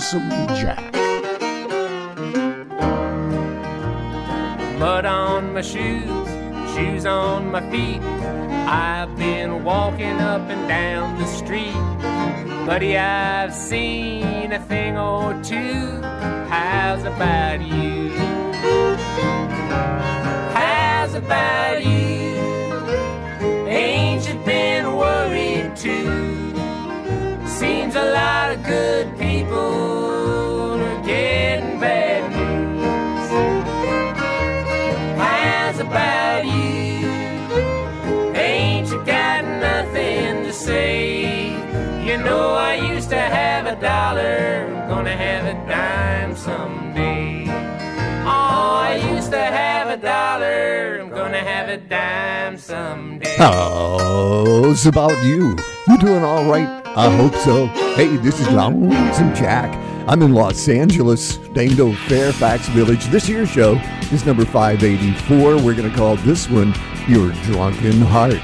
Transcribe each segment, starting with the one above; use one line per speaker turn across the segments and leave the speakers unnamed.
Lonesome Jack.
Mud on my shoes, shoes on my feet. I've been walking up and down the street. Buddy, I've seen a thing or two. How's about you? How's about you? Ain't you been worried too? Seems a lot a dollar, gonna have a dime someday. Oh, I used to have a dollar, I'm gonna have a dime someday.
How's about you? You doing all right? I hope so. Hey, this is Lonesome Jack. I'm in Los Angeles, Dando Fairfax Village. This year's show is number 584. We're going to call this one Your Drunken Heart.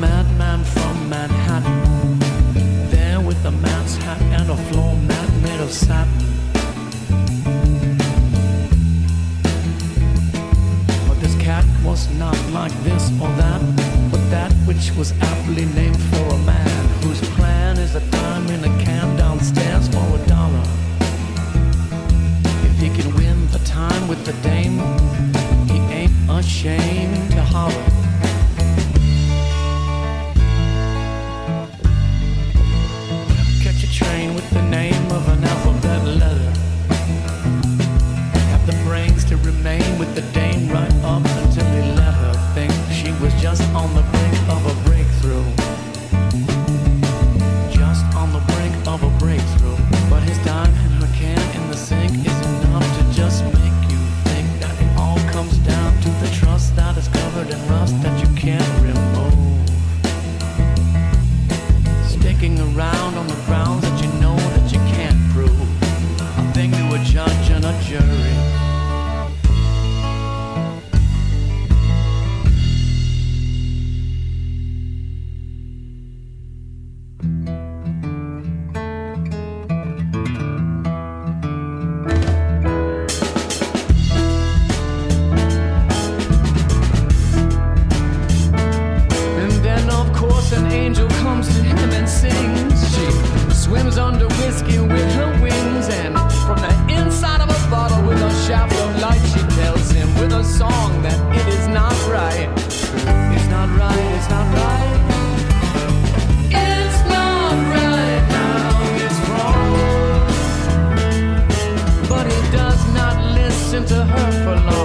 Madman from Manhattan, there with a man's hat and a floor mat made of satin. But this cat was not like this or that, but that which was aptly named for a man whose plan is a dime in a can downstairs for a dollar. If he can win the time with the dame, he ain't ashamed to holler. The name of an alphabet letter. Have the brains to remain with the dame right up until he let her think she was just on the listen to her for long.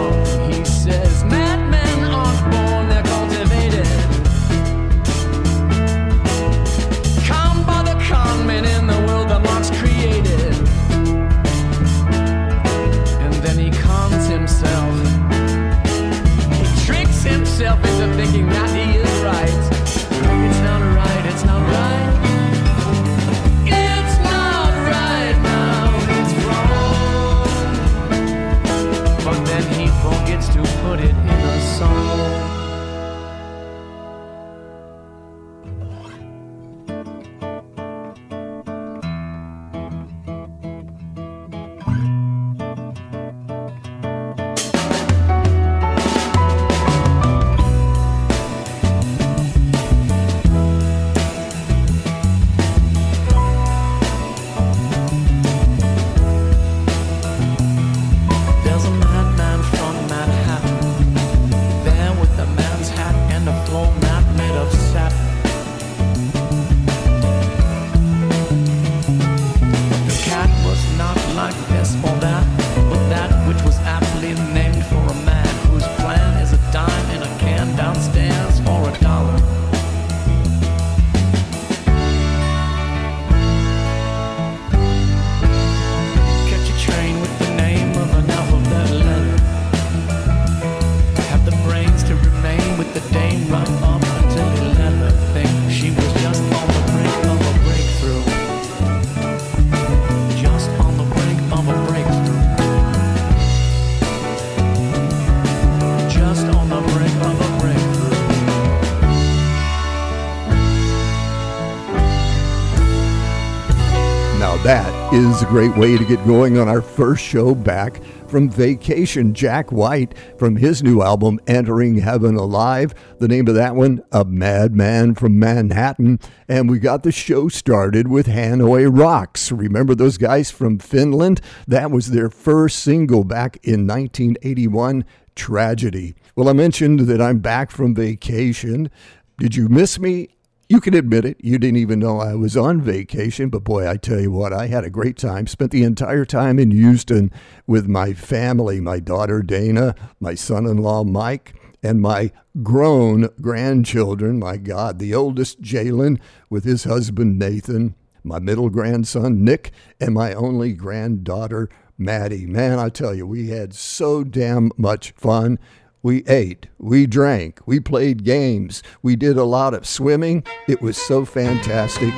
That is a
great way to get going on our first show back from vacation. Jack White from his new album, Entering Heaven Alive. The name of that one, A Madman from Manhattan. And we got the show started with Hanoi Rocks. Remember those guys from Finland? That was their first single back in 1981, Tragedy. Well, I mentioned that I'm back from vacation. Did you miss me? You can admit it. You didn't even know I was on vacation, but boy, I tell you what, I had a great time. Spent the entire time in Houston with my family, my daughter Dana, my son in law Mike, and my grown grandchildren. My God, the oldest Jalen with his husband Nathan, my middle grandson Nick, and my only granddaughter Maddie. Man, I tell you, we had so damn much fun. We ate, we drank, we played games, we did a lot of swimming. It was so fantastic.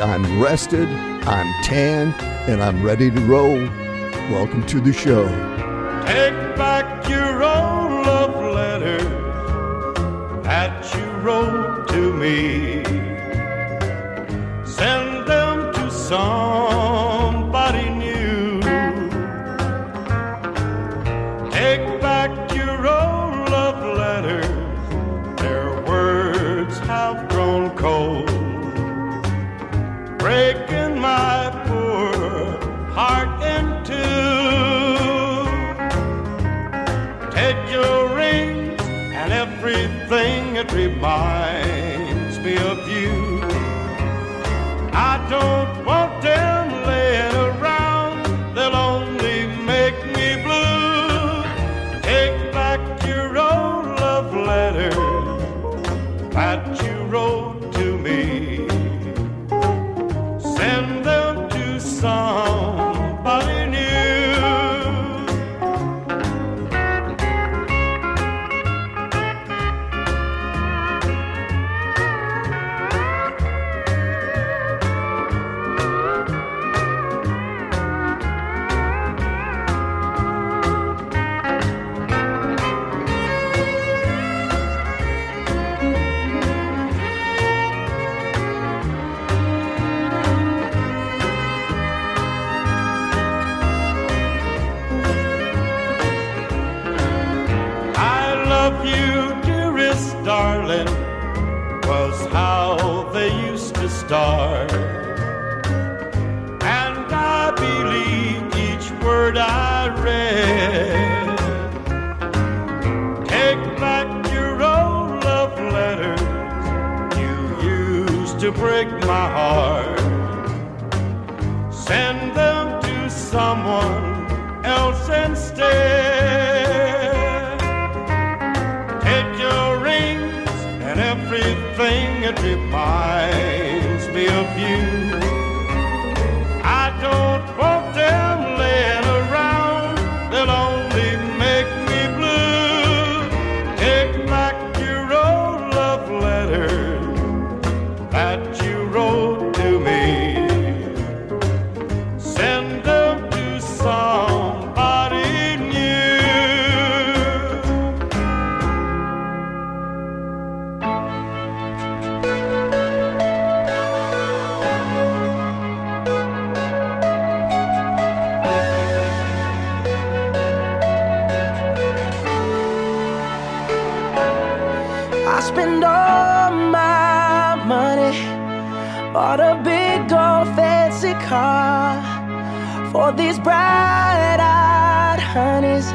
I'm rested, I'm tan, and I'm ready to roll. Welcome to the show.
Take back your old love letter that you wrote to me. Send them to some breaking my poor heart in two. Take your rings and everything it reminds me of you. I don't want to.
for these bright-eyed honeys.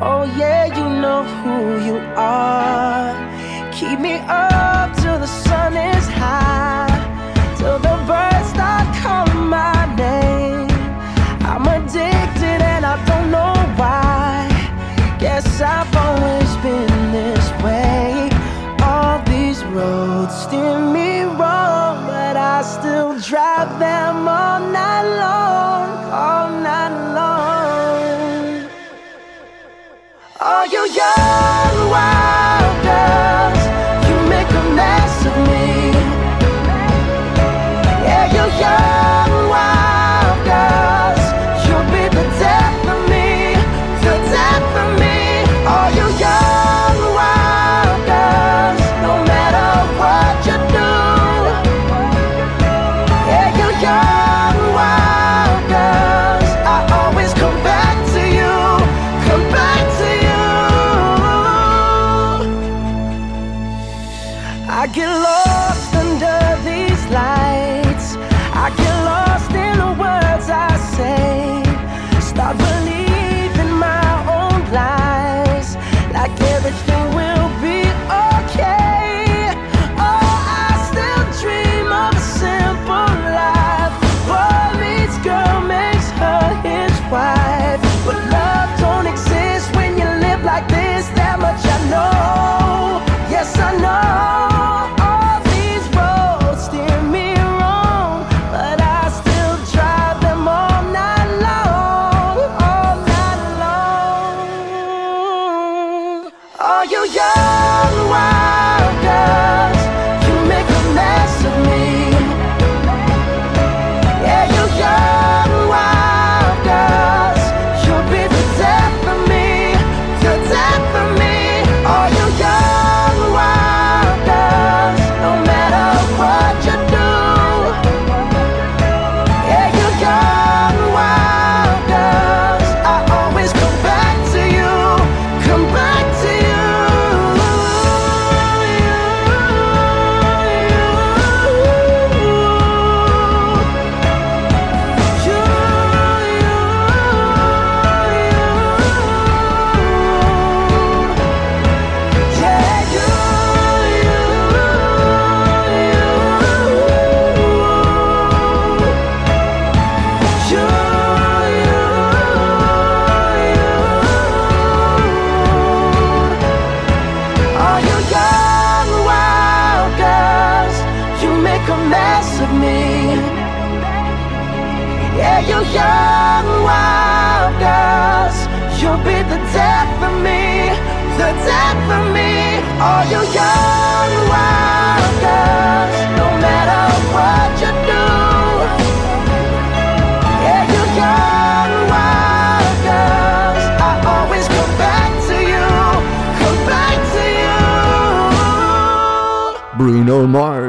Oh yeah, you know who you You're wild.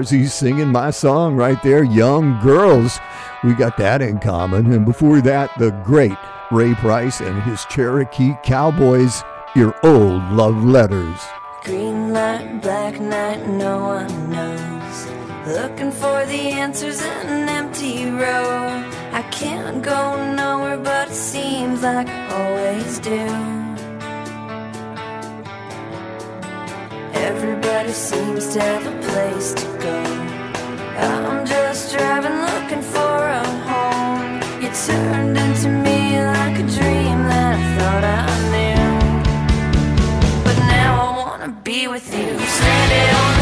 He's singing my song right there, Young Girls. We got that in common. And before that, the great Ray Price and his Cherokee Cowboys, Your Old Love Letters.
Green light, black night, no one knows. Looking for the answers in an empty row. I can't go nowhere, but it seems like I always do. Everybody seems to have a place to go. I'm just driving, looking for a home. You turned into me like a dream that I thought I knew. But now I wanna be with you, stranded on.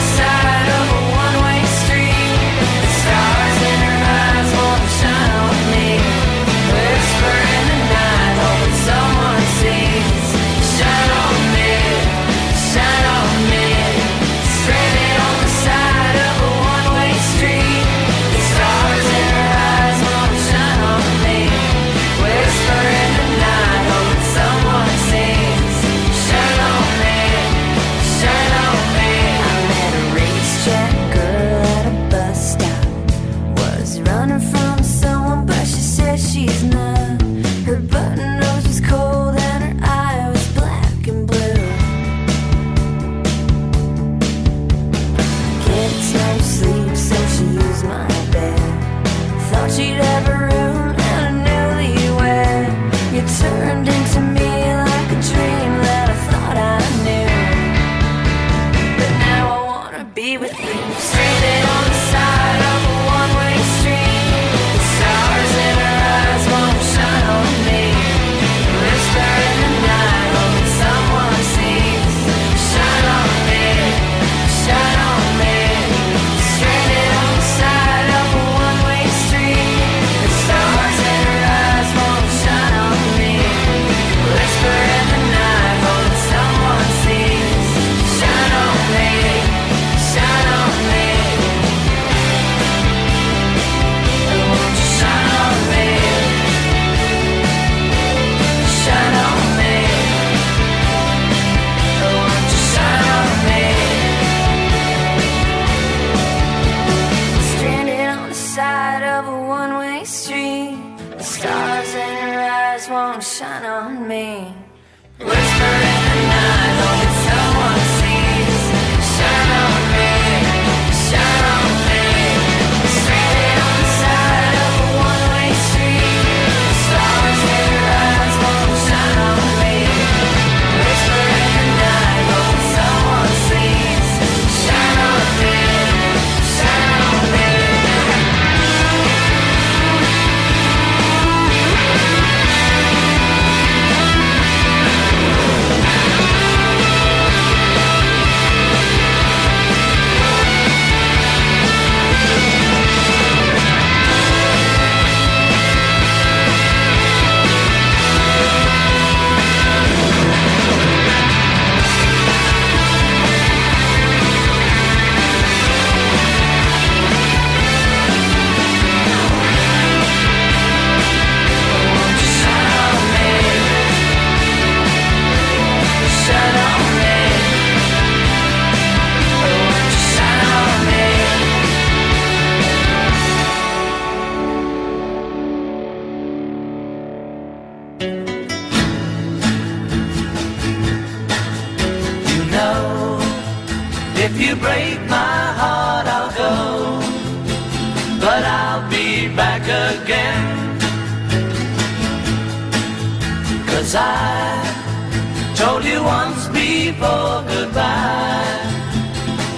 once before goodbye,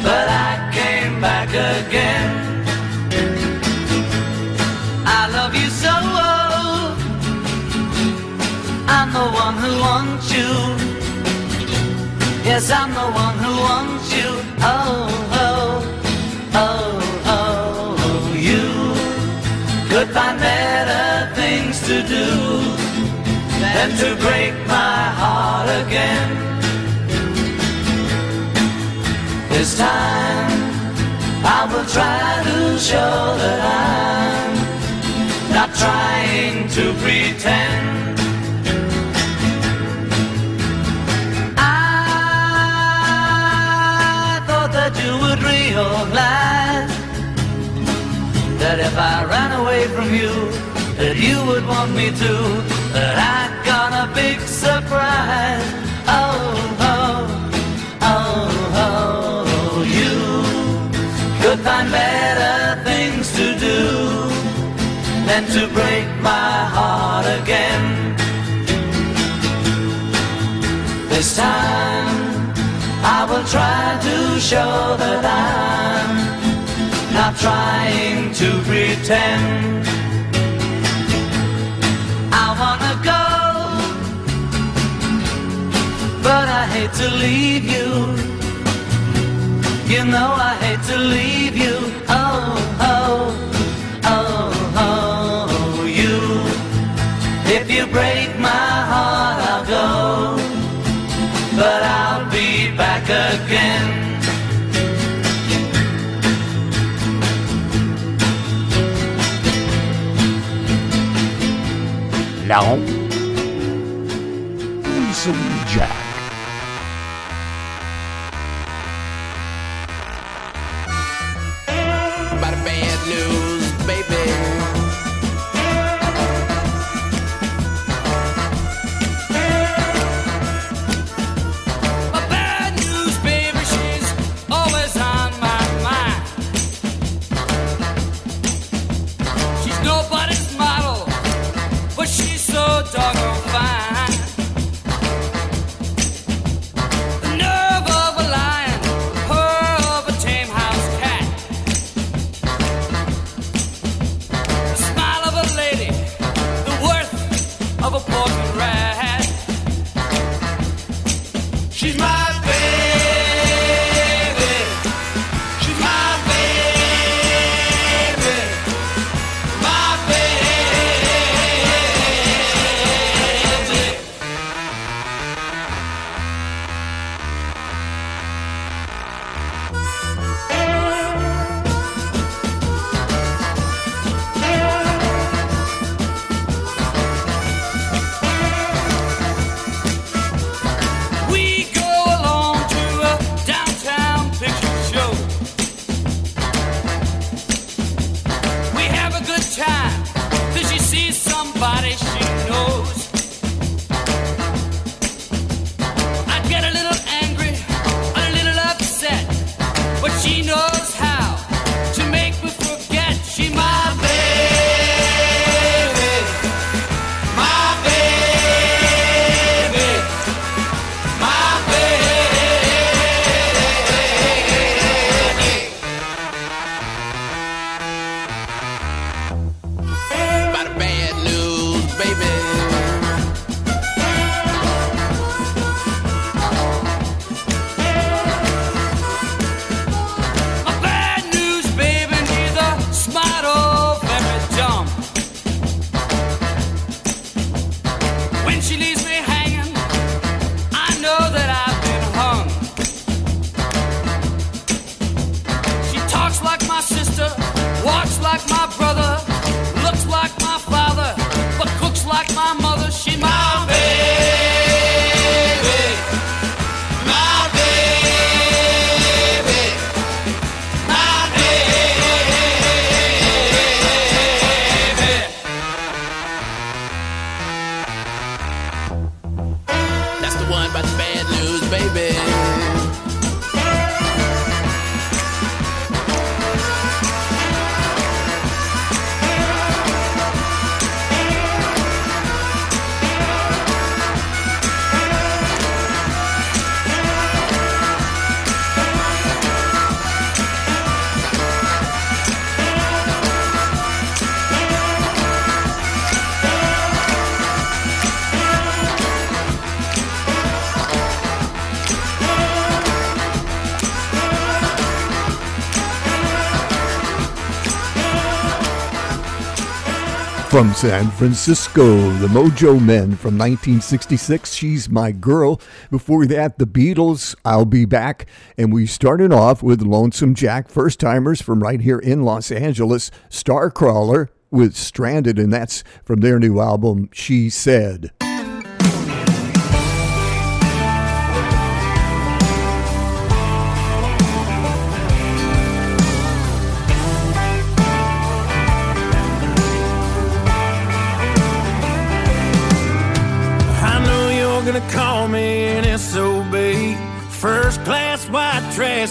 but I came back again. I love you so. Oh. I'm the one who wants you. Yes, I'm the one who wants you. Oh, oh, oh, oh, you could find better things to do and to break my heart again.
This time I will try to show that I'm not trying to pretend. I thought that you would realize that if I ran away from you, that you would want me to, that I got a big surprise. Oh, oh, oh, oh, you could find better things to do than to break my heart again. This time I will try to show that I'm not trying to pretend. Wanna go, but I hate to leave you. You know I hate to leave you.
Some Jack.
About
she
From San Francisco, the Mojo Men from 1966, She's My Girl. Before that, the Beatles, I'll Be Back. And we started off with Lonesome Jack, first timers from right here in Los Angeles, Starcrawler with Stranded, and that's from their new album, She Said.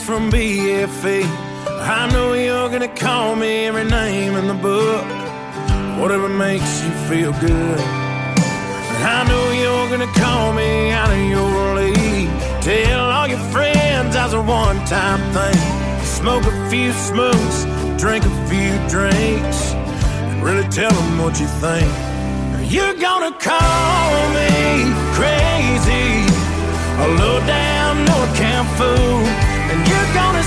From BFA. I know you're gonna call me every name in the book. Whatever makes you feel good. And I know you're gonna call me out of your league. Tell all your friends I was a one time thing. Smoke a few smokes, drink a few drinks, and really tell them what you think. You're gonna call me crazy, a low down, no account fool,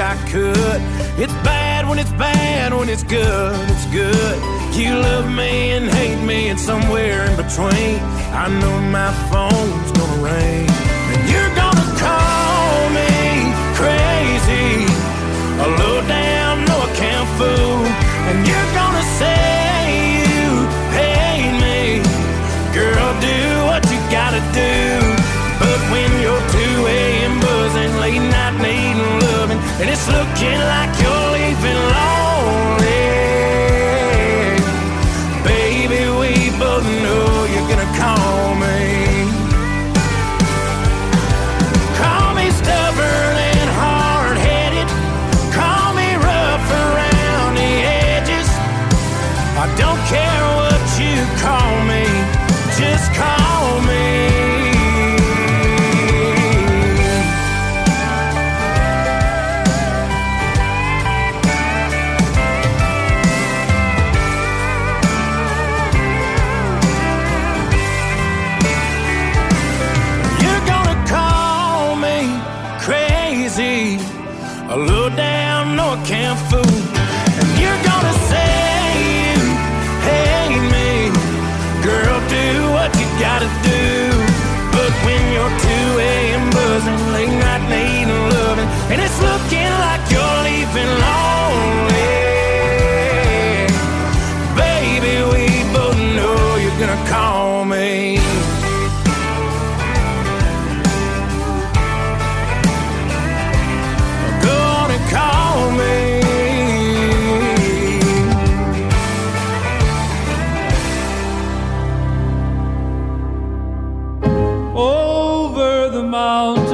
I could. It's bad when it's bad, when it's good, it's good. You love me and hate me, and somewhere in between, I know my phone's gonna ring. And you're gonna call me crazy, a low
over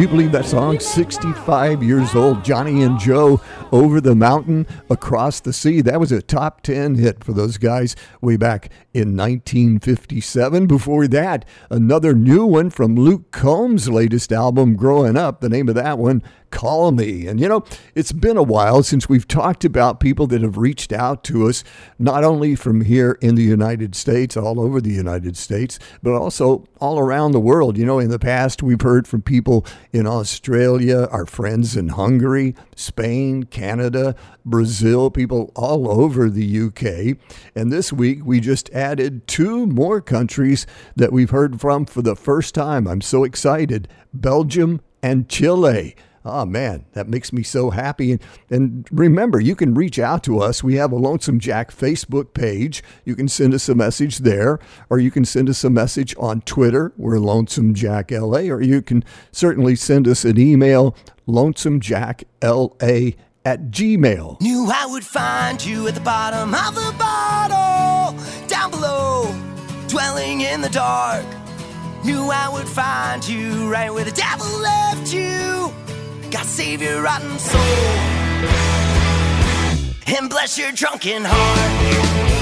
you believe that song? 65 years old. Johnny and Joe over the mountain, across the sea. That was a top 10 hit for those guys way back in 1957. Before that, another new one from Luke Combs' latest album, Growing Up. The name of that one, Call Me. And you know, it's been a while since we've talked about people that have reached out to us, not only from here in the United States, all over the United States, but also all around the world. You know, in the past, we've heard from people in Australia, our friends in Hungary, Spain, Canada, Brazil, people all over the UK. And this week, we just added two more countries that we've heard from for the first time. I'm so excited Belgium and Chile. Oh man, that makes me so happy. And, and remember, you can reach out to us. We have a Lonesome Jack Facebook page. You can send us a message there, or you can send us a message on Twitter. We're Lonesome Jack LA, or you can certainly send us an email, lonesomejackla at gmail.
Knew I would find you at the bottom of the bottle, down below, dwelling in the dark. Knew I would find you right where the devil left you. God save your rotten soul and bless your drunken heart.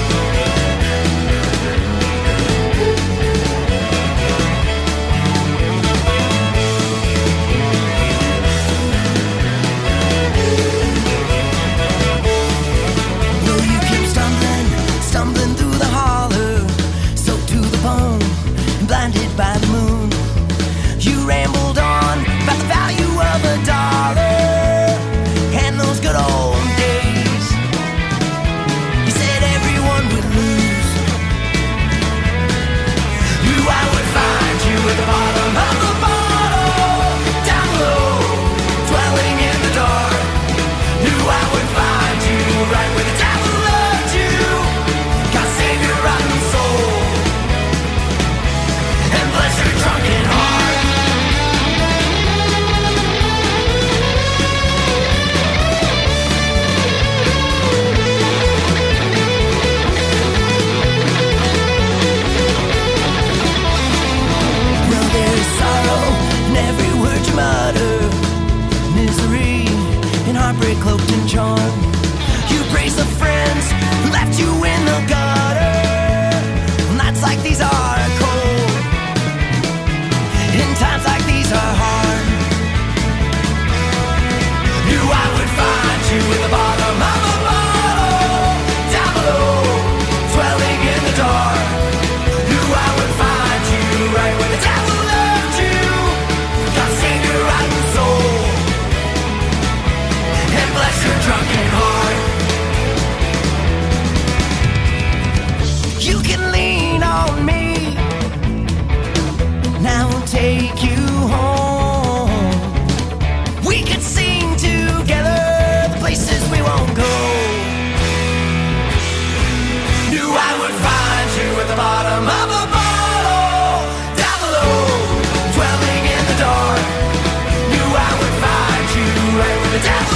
Right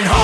where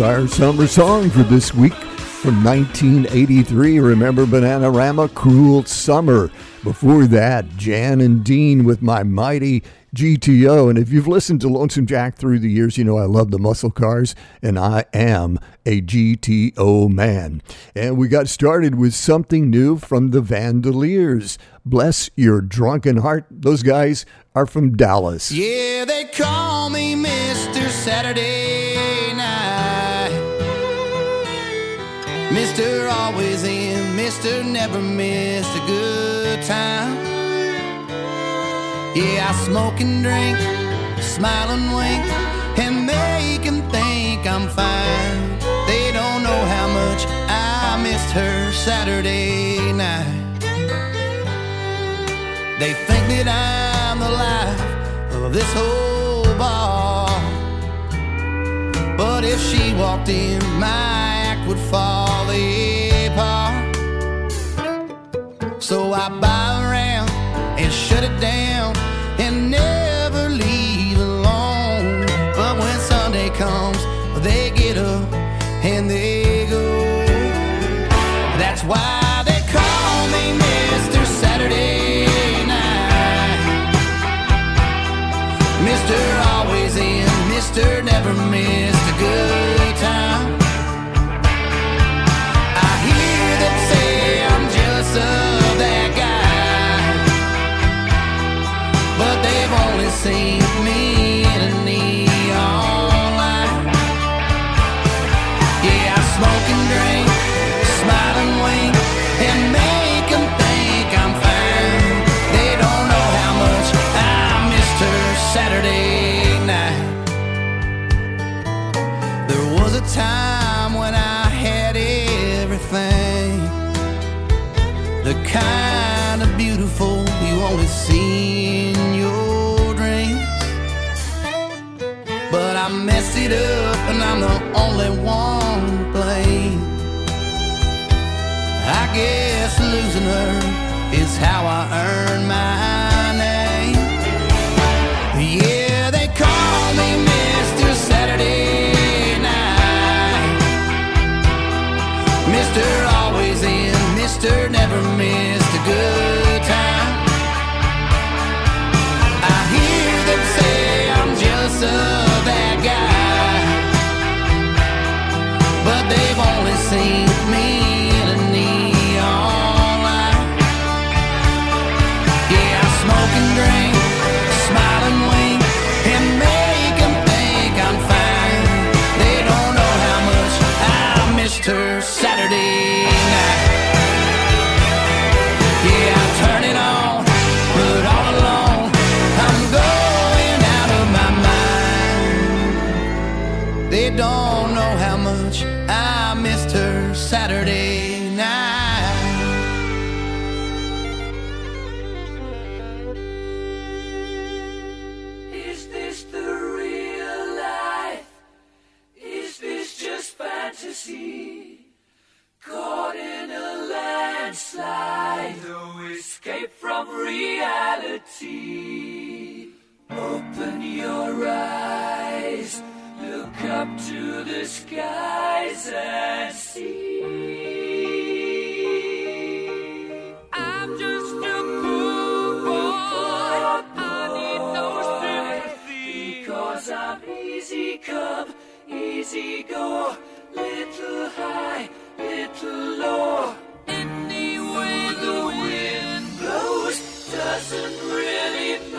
our summer song for this week from 1983. Remember Bananarama, Cruel Summer. Before that, Jan and Dean with My Mighty GTO. And if you've listened to Lonesome Jack through the years, you know I love the muscle cars, and I am a GTO man. And we got started with something new from the Vandoliers. Bless your drunken heart. Those guys are from Dallas.
Yeah, they call me Mr. Saturday Mr. Always In, Mr. Never miss a Good Time. Yeah, I smoke and drink, smile and wink, and make them think I'm fine. They don't know how much I missed her Saturday night. They think that I'm the life of this whole bar. But if she walked in, my act would fall. So I bowed around and shut it down. only one to blame. I guess losing her is how I earn my. Easter Saturday.
skies and sea. I'm just a poor boy. I need no sympathy. Because I'm easy come, easy go. Little high, little low. Any the wind blows doesn't really matter.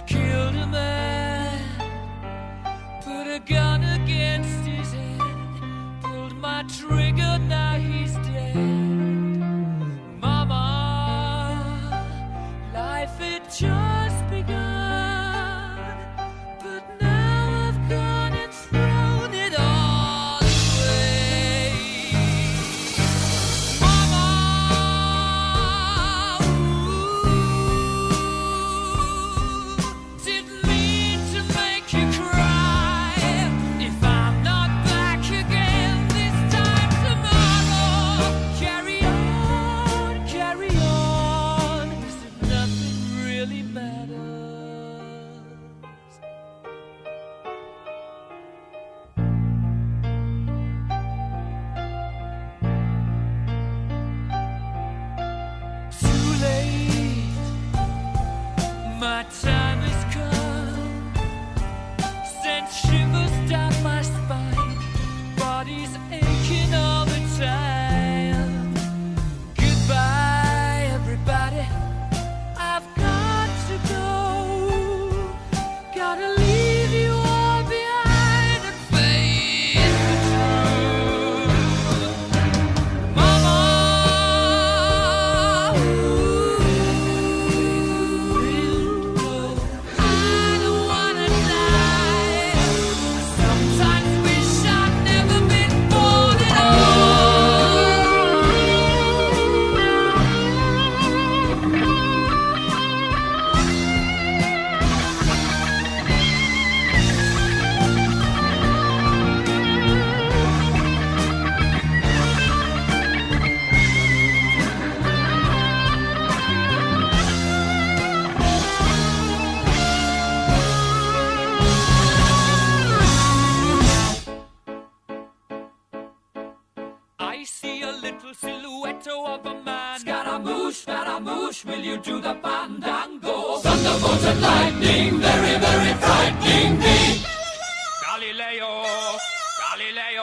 killed in the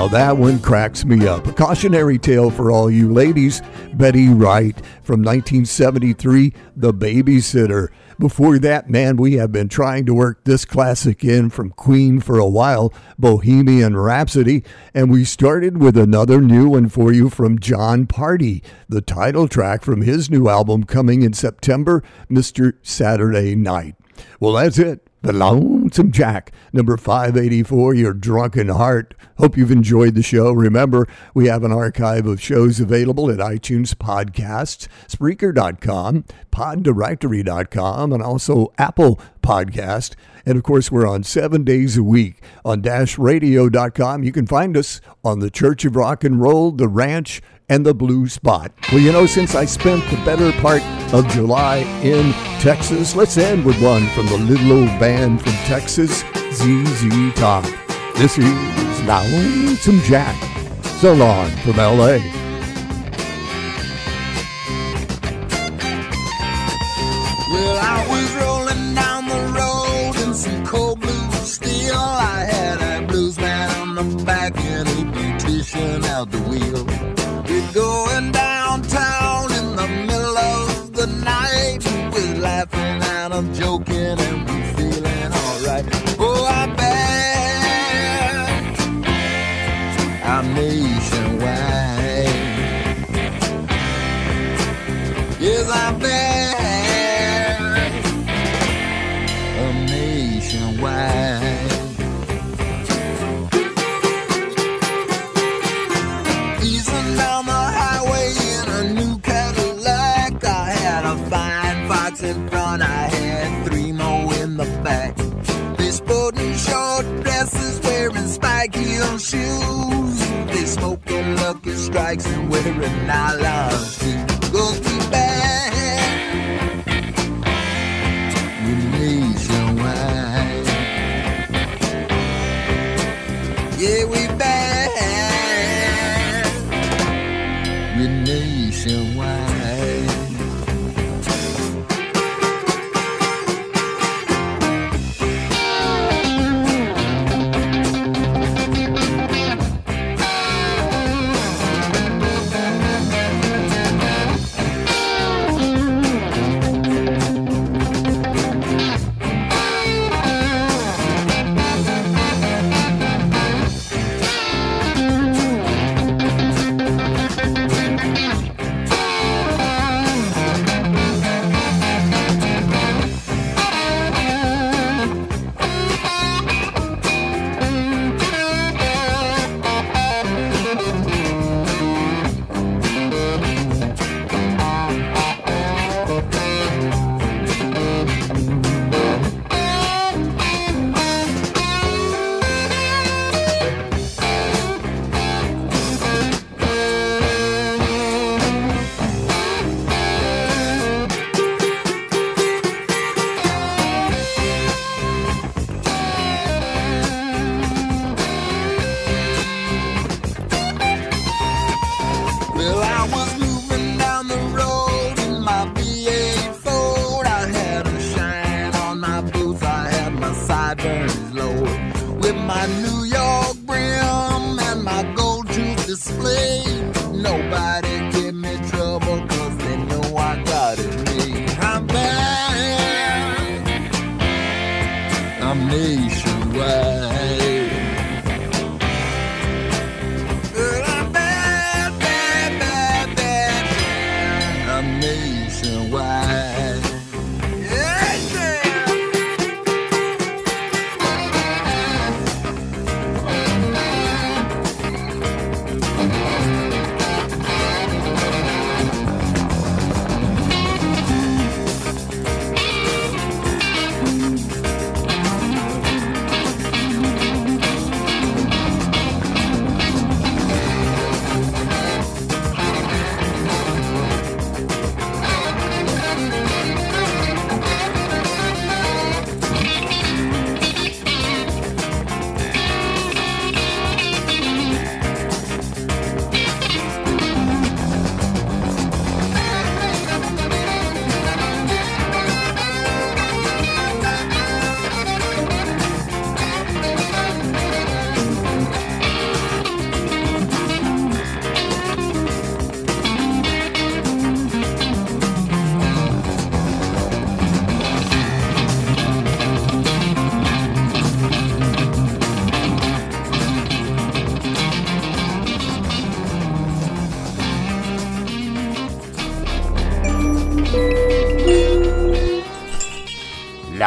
Now that one cracks me up. A cautionary tale for all you ladies. Betty Wright from 1973, The Babysitter. Before that, man, we have been trying to work this classic in from Queen for a while, Bohemian Rhapsody, and we started with another new one for you from John Pardi, the title track from his new album coming in September, Mr. Saturday Night. Well, that's it. The Lonesome Jack, number 584, Your Drunken Heart. Hope you've enjoyed the show. Remember, we have an archive of shows available at iTunes Podcasts, Spreaker.com, PodDirectory.com, and also Apple Podcast. And of course, we're on seven days a week on dashradio.com. You can find us on the Church of Rock and Roll, the Ranch, and the Blue Spot. Well, you know, since I spent the better part of July in Texas, let's end with one from the little old band from Texas, ZZ Top. This is Lonesome Jack. So long from LA.
Out the wheel. We're going downtown heel shoes. They smoking lucky strikes and wearing nylon shoes. Go back.